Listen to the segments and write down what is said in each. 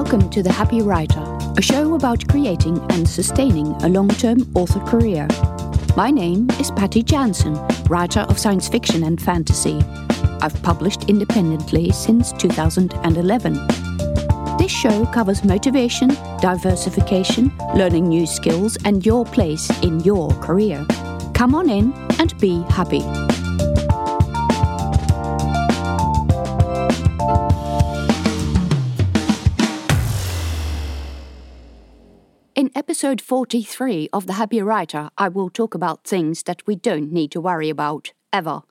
Welcome to The Happy Writer, a show about creating and sustaining a long term author career. My name is Patty Jansen, writer of science fiction and fantasy. I've published independently since 2011. This show covers motivation, diversification, learning new skills, and your place in your career. Come on in and be happy. Episode 43 of The Happy Writer, I will talk about things that we don't need to worry about, ever.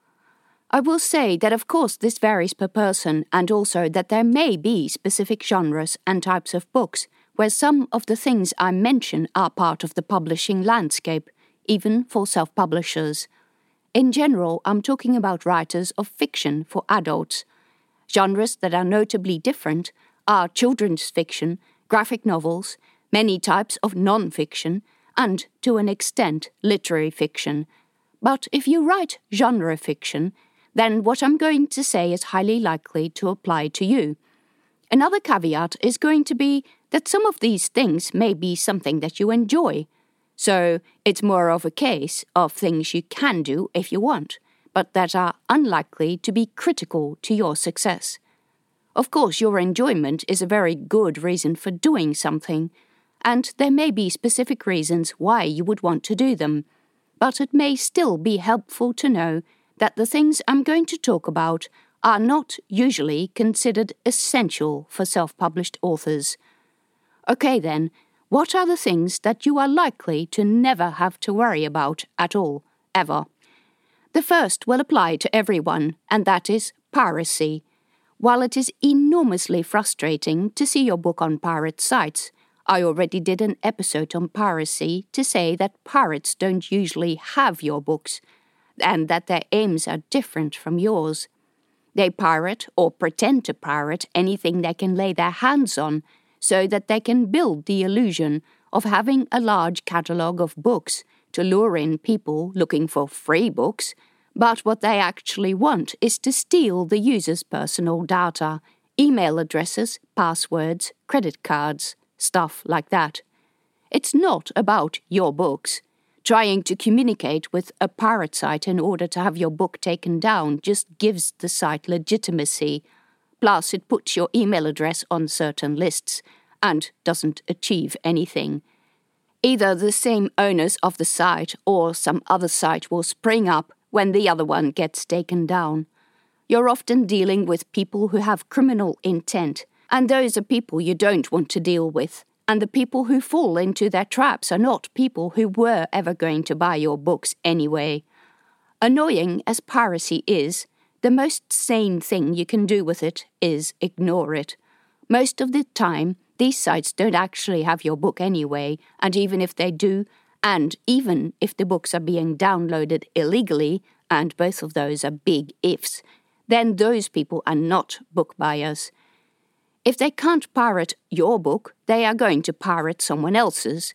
I will say that, of course, this varies per person, and also that there may be specific genres and types of books where some of the things I mention are part of the publishing landscape, even for self publishers. In general, I'm talking about writers of fiction for adults. Genres that are notably different are children's fiction, graphic novels, many types of non fiction, and, to an extent, literary fiction. But if you write genre fiction, then what I'm going to say is highly likely to apply to you. Another caveat is going to be that some of these things may be something that you enjoy. So it's more of a case of things you can do if you want, but that are unlikely to be critical to your success. Of course, your enjoyment is a very good reason for doing something, and there may be specific reasons why you would want to do them, but it may still be helpful to know that the things I'm going to talk about are not usually considered essential for self published authors. Okay, then, what are the things that you are likely to never have to worry about at all, ever? The first will apply to everyone, and that is piracy. While it is enormously frustrating to see your book on pirate sites, I already did an episode on piracy to say that pirates don't usually have your books and that their aims are different from yours. They pirate or pretend to pirate anything they can lay their hands on so that they can build the illusion of having a large catalogue of books to lure in people looking for free books. But what they actually want is to steal the user's personal data, email addresses, passwords, credit cards stuff like that. It's not about your books. Trying to communicate with a pirate site in order to have your book taken down just gives the site legitimacy. Plus, it puts your email address on certain lists and doesn't achieve anything. Either the same owners of the site or some other site will spring up when the other one gets taken down. You're often dealing with people who have criminal intent and those are people you don't want to deal with. And the people who fall into their traps are not people who were ever going to buy your books anyway. Annoying as piracy is, the most sane thing you can do with it is ignore it. Most of the time, these sites don't actually have your book anyway, and even if they do, and even if the books are being downloaded illegally, and both of those are big ifs, then those people are not book buyers. If they can't pirate your book, they are going to pirate someone else's.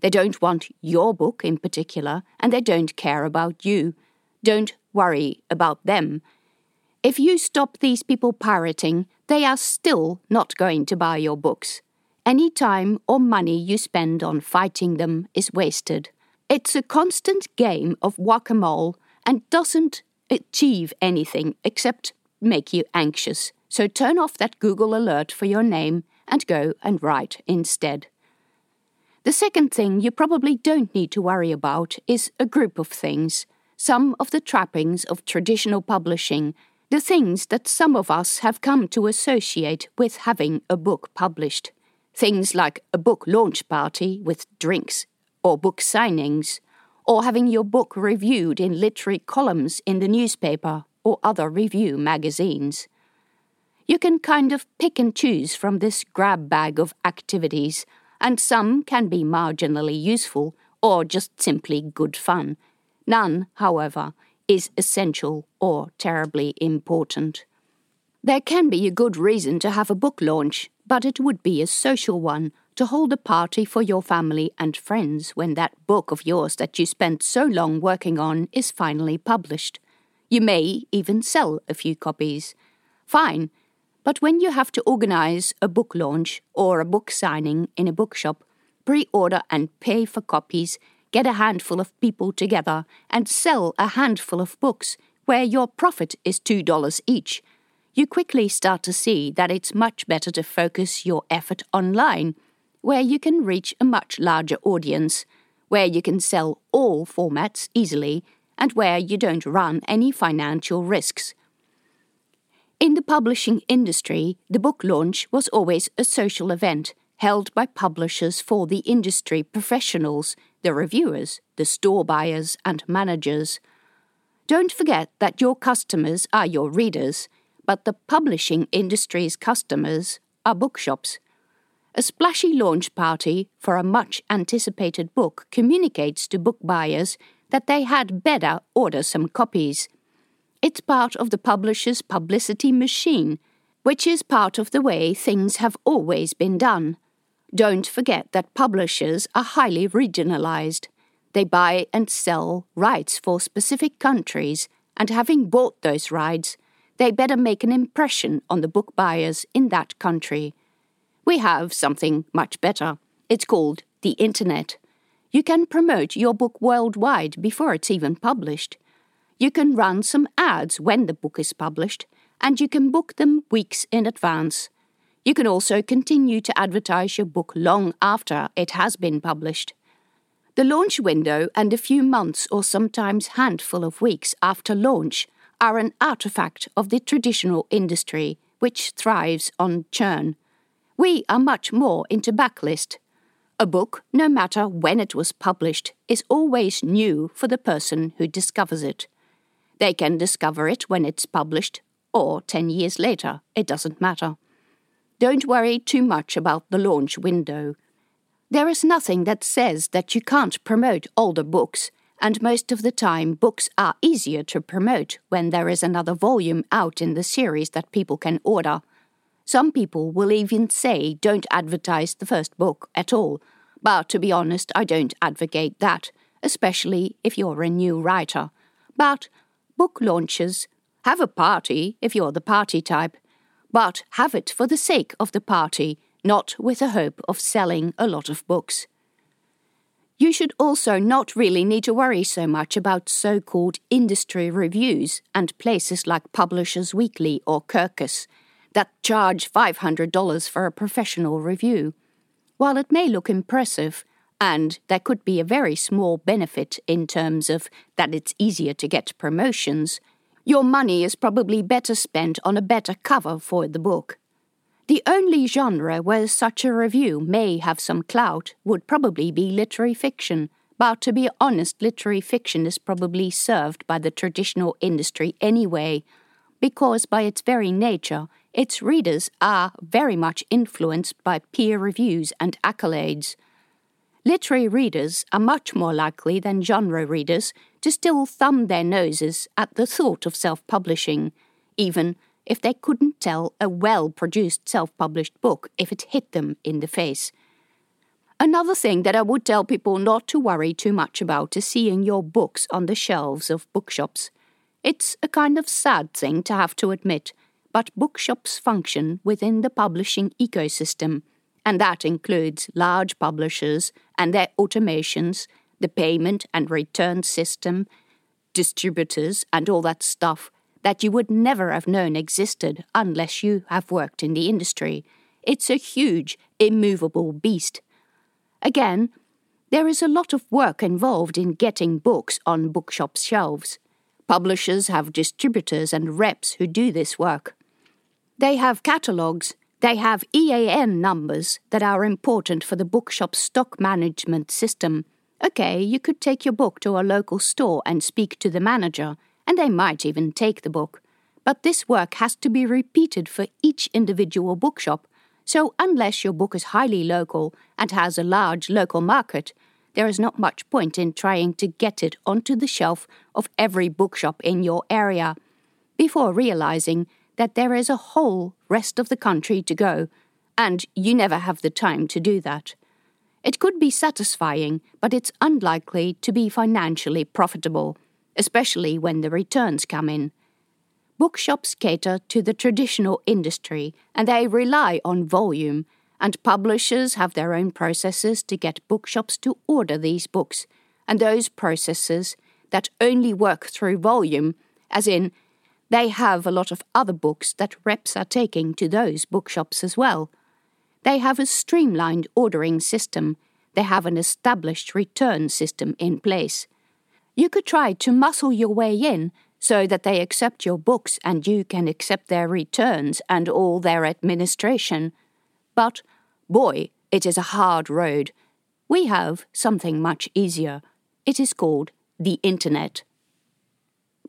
They don't want your book in particular, and they don't care about you. Don't worry about them. If you stop these people pirating, they are still not going to buy your books. Any time or money you spend on fighting them is wasted. It's a constant game of whack a mole and doesn't achieve anything except make you anxious so turn off that Google alert for your name and go and write instead. The second thing you probably don't need to worry about is a group of things, some of the trappings of traditional publishing, the things that some of us have come to associate with having a book published. Things like a book launch party with drinks, or book signings, or having your book reviewed in literary columns in the newspaper or other review magazines. You can kind of pick and choose from this grab bag of activities, and some can be marginally useful or just simply good fun. None, however, is essential or terribly important. There can be a good reason to have a book launch, but it would be a social one to hold a party for your family and friends when that book of yours that you spent so long working on is finally published. You may even sell a few copies. Fine, But when you have to organize a book launch or a book signing in a bookshop, pre order and pay for copies, get a handful of people together, and sell a handful of books where your profit is $2 each, you quickly start to see that it's much better to focus your effort online, where you can reach a much larger audience, where you can sell all formats easily, and where you don't run any financial risks. In the publishing industry, the book launch was always a social event held by publishers for the industry professionals, the reviewers, the store buyers, and managers. Don't forget that your customers are your readers, but the publishing industry's customers are bookshops. A splashy launch party for a much anticipated book communicates to book buyers that they had better order some copies. It's part of the publisher's publicity machine, which is part of the way things have always been done. Don't forget that publishers are highly regionalized. They buy and sell rights for specific countries, and having bought those rights, they better make an impression on the book buyers in that country. We have something much better. It's called the Internet. You can promote your book worldwide before it's even published. You can run some ads when the book is published, and you can book them weeks in advance. You can also continue to advertise your book long after it has been published. The launch window and a few months or sometimes handful of weeks after launch are an artifact of the traditional industry, which thrives on churn. We are much more into backlist. A book, no matter when it was published, is always new for the person who discovers it. They can discover it when it's published, or ten years later, it doesn't matter. Don't worry too much about the launch window. There is nothing that says that you can't promote older books, and most of the time, books are easier to promote when there is another volume out in the series that people can order. Some people will even say don't advertise the first book at all, but to be honest, I don't advocate that, especially if you're a new writer. But book launches have a party if you're the party type, but have it for the sake of the party not with the hope of selling a lot of books. You should also not really need to worry so much about so called industry reviews and places like Publishers Weekly or Kirkus that charge $500 for a professional review. While it may look impressive, and there could be a very small benefit in terms of that it's easier to get promotions, your money is probably better spent on a better cover for the book. The only genre where such a review may have some clout would probably be literary fiction, but to be honest, literary fiction is probably served by the traditional industry anyway, because by its very nature, its readers are very much influenced by peer reviews and accolades. Literary readers are much more likely than genre readers to still thumb their noses at the thought of self publishing, even if they couldn't tell a well produced self published book if it hit them in the face. Another thing that I would tell people not to worry too much about is seeing your books on the shelves of bookshops. It's a kind of sad thing to have to admit, but bookshops function within the publishing ecosystem, and that includes large publishers and their automations, the payment and return system, distributors, and all that stuff that you would never have known existed unless you have worked in the industry. It's a huge, immovable beast. Again, there is a lot of work involved in getting books on bookshop shelves. Publishers have distributors and reps who do this work. They have catalogues, they have EAN numbers that are important for the bookshop stock management system. Okay, you could take your book to a local store and speak to the manager and they might even take the book. But this work has to be repeated for each individual bookshop, so unless your book is highly local and has a large local market, there is not much point in trying to get it onto the shelf of every bookshop in your area before realizing that there is a whole rest of the country to go, and you never have the time to do that. It could be satisfying, but it's unlikely to be financially profitable especially when the returns come in. Bookshops cater to the traditional industry and they rely on volume, and publishers have their own processes to get bookshops to order these books, and those processes that only work through volume, as in, they have a lot of other books that reps are taking to those bookshops as well. They have a streamlined ordering system, they have an established return system in place. You could try to muscle your way in so that they accept your books and you can accept their returns and all their administration. But, boy, it is a hard road. We have something much easier. It is called the Internet.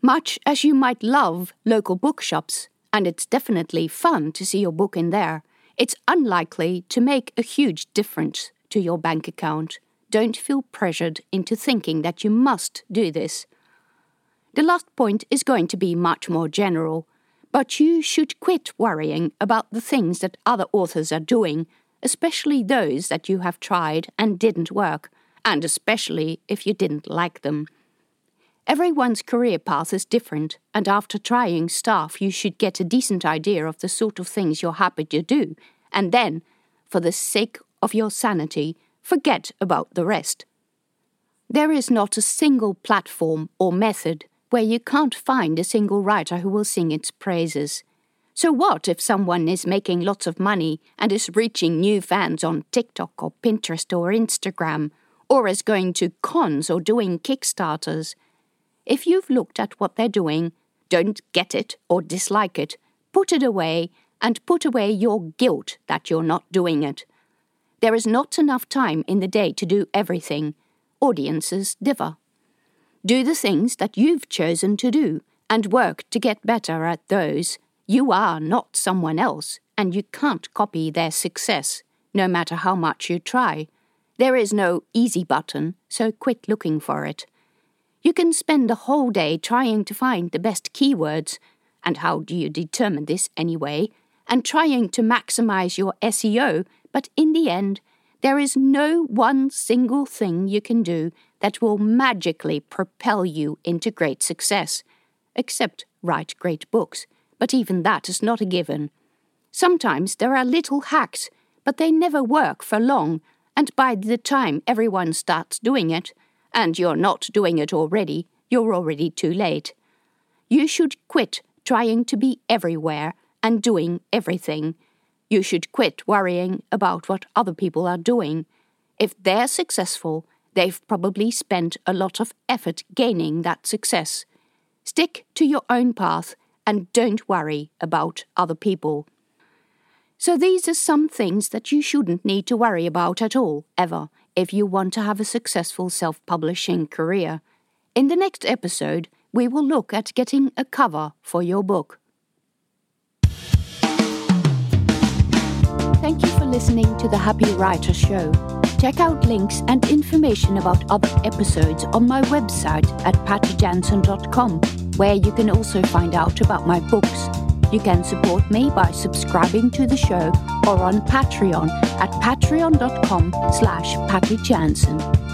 Much as you might love local bookshops, and it's definitely fun to see your book in there, it's unlikely to make a huge difference to your bank account. Don't feel pressured into thinking that you must do this. The last point is going to be much more general, but you should quit worrying about the things that other authors are doing, especially those that you have tried and didn't work, and especially if you didn't like them. Everyone's career path is different, and after trying stuff, you should get a decent idea of the sort of things you're happy to do, and then, for the sake of your sanity, forget about the rest. There is not a single platform or method where you can't find a single writer who will sing its praises. So, what if someone is making lots of money and is reaching new fans on TikTok or Pinterest or Instagram, or is going to cons or doing Kickstarters? If you've looked at what they're doing, don't get it or dislike it, put it away and put away your guilt that you're not doing it. There is not enough time in the day to do everything. Audiences differ. Do the things that you've chosen to do and work to get better at those. You are not someone else, and you can't copy their success, no matter how much you try. There is no easy button, so quit looking for it. You can spend the whole day trying to find the best keywords, and how do you determine this anyway? And trying to maximize your SEO, but in the end, there is no one single thing you can do that will magically propel you into great success, except write great books, but even that is not a given. Sometimes there are little hacks, but they never work for long, and by the time everyone starts doing it, and you're not doing it already, you're already too late. You should quit trying to be everywhere and doing everything. You should quit worrying about what other people are doing. If they're successful, they've probably spent a lot of effort gaining that success. Stick to your own path and don't worry about other people. So, these are some things that you shouldn't need to worry about at all, ever, if you want to have a successful self publishing career. In the next episode, we will look at getting a cover for your book. Thank you for listening to the Happy Writer Show. Check out links and information about other episodes on my website at pattyjansen.com, where you can also find out about my books. You can support me by subscribing to the show or on Patreon at patreon.com slash pattyjansen.